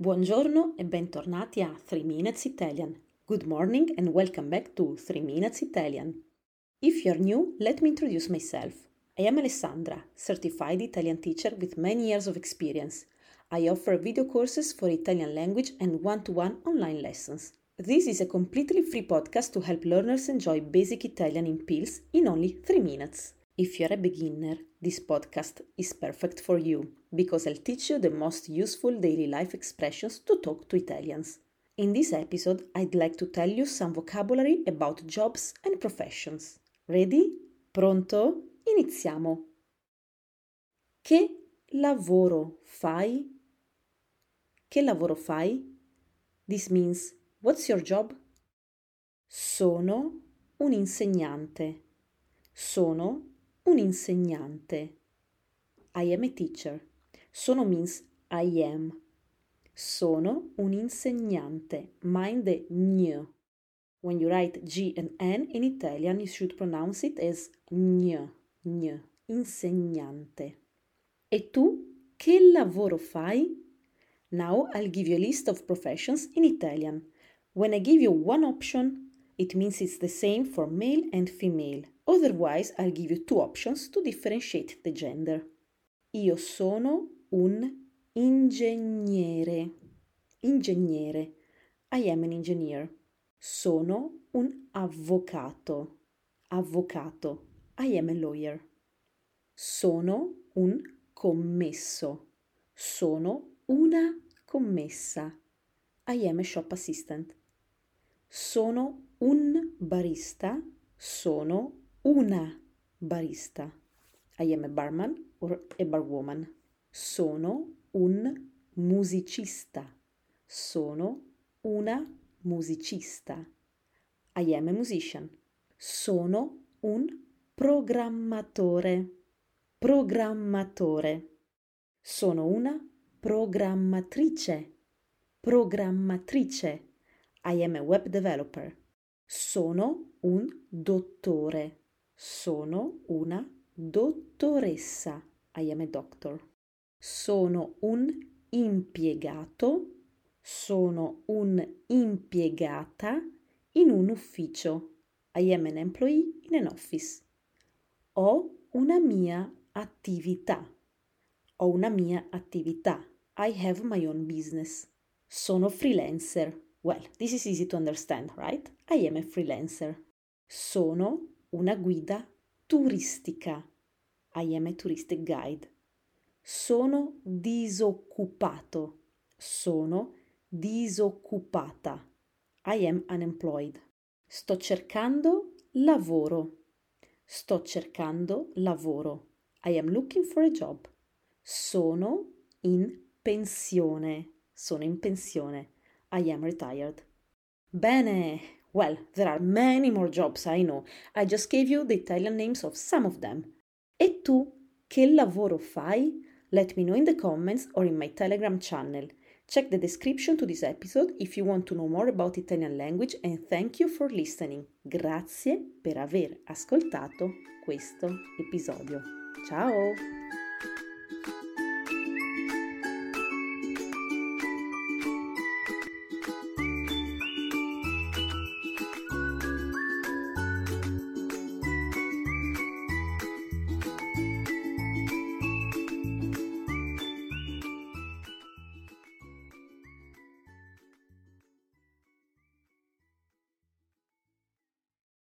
Buongiorno e bentornati a 3 Minutes Italian. Good morning and welcome back to 3 Minutes Italian. If you're new, let me introduce myself. I am Alessandra, certified Italian teacher with many years of experience. I offer video courses for Italian language and one to one online lessons. This is a completely free podcast to help learners enjoy basic Italian in pills in only 3 minutes. If you're a beginner, this podcast is perfect for you because I'll teach you the most useful daily life expressions to talk to Italians. In this episode, I'd like to tell you some vocabulary about jobs and professions. Ready? Pronto? Iniziamo! Che lavoro fai? Che lavoro fai? This means, what's your job? Sono un insegnante. Sono un insegnante. I am a teacher. Sono means I am. Sono un insegnante. Mind the gn. When you write G and N in Italian, you should pronounce it as gn, gn, insegnante. E tu che lavoro fai? Now I'll give you a list of professions in Italian. When I give you one option, it means it's the same for male and female. Otherwise, I'll give you two options to differentiate the gender. Io sono un ingegnere. Ingegnere. I am an engineer. Sono un avvocato. Avvocato. I am a lawyer. Sono un commesso. Sono una commessa. I am a shop assistant. Sono un barista. Sono una barista. I am a barman or a barwoman. Sono un musicista. Sono una musicista. I am a musician. Sono un programmatore. Programmatore. Sono una programmatrice. Programmatrice. I am a web developer. Sono un dottore. Sono una dottoressa. I am a doctor. Sono un impiegato. Sono un'impiegata in un ufficio. I am an employee in an office. Ho una mia attività. Ho una mia attività. I have my own business. Sono freelancer. Well, this is easy to understand, right? I am a freelancer. Sono una guida turistica. I am a touristic guide. Sono disoccupato. Sono disoccupata. I am unemployed. Sto cercando lavoro. Sto cercando lavoro. I am looking for a job. Sono in pensione. Sono in pensione. I am retired. Bene, Well, there are many more jobs, I know. I just gave you the Italian names of some of them. E tu, che lavoro fai? Let me know in the comments or in my Telegram channel. Check the description to this episode if you want to know more about Italian language and thank you for listening. Grazie per aver ascoltato questo episodio. Ciao!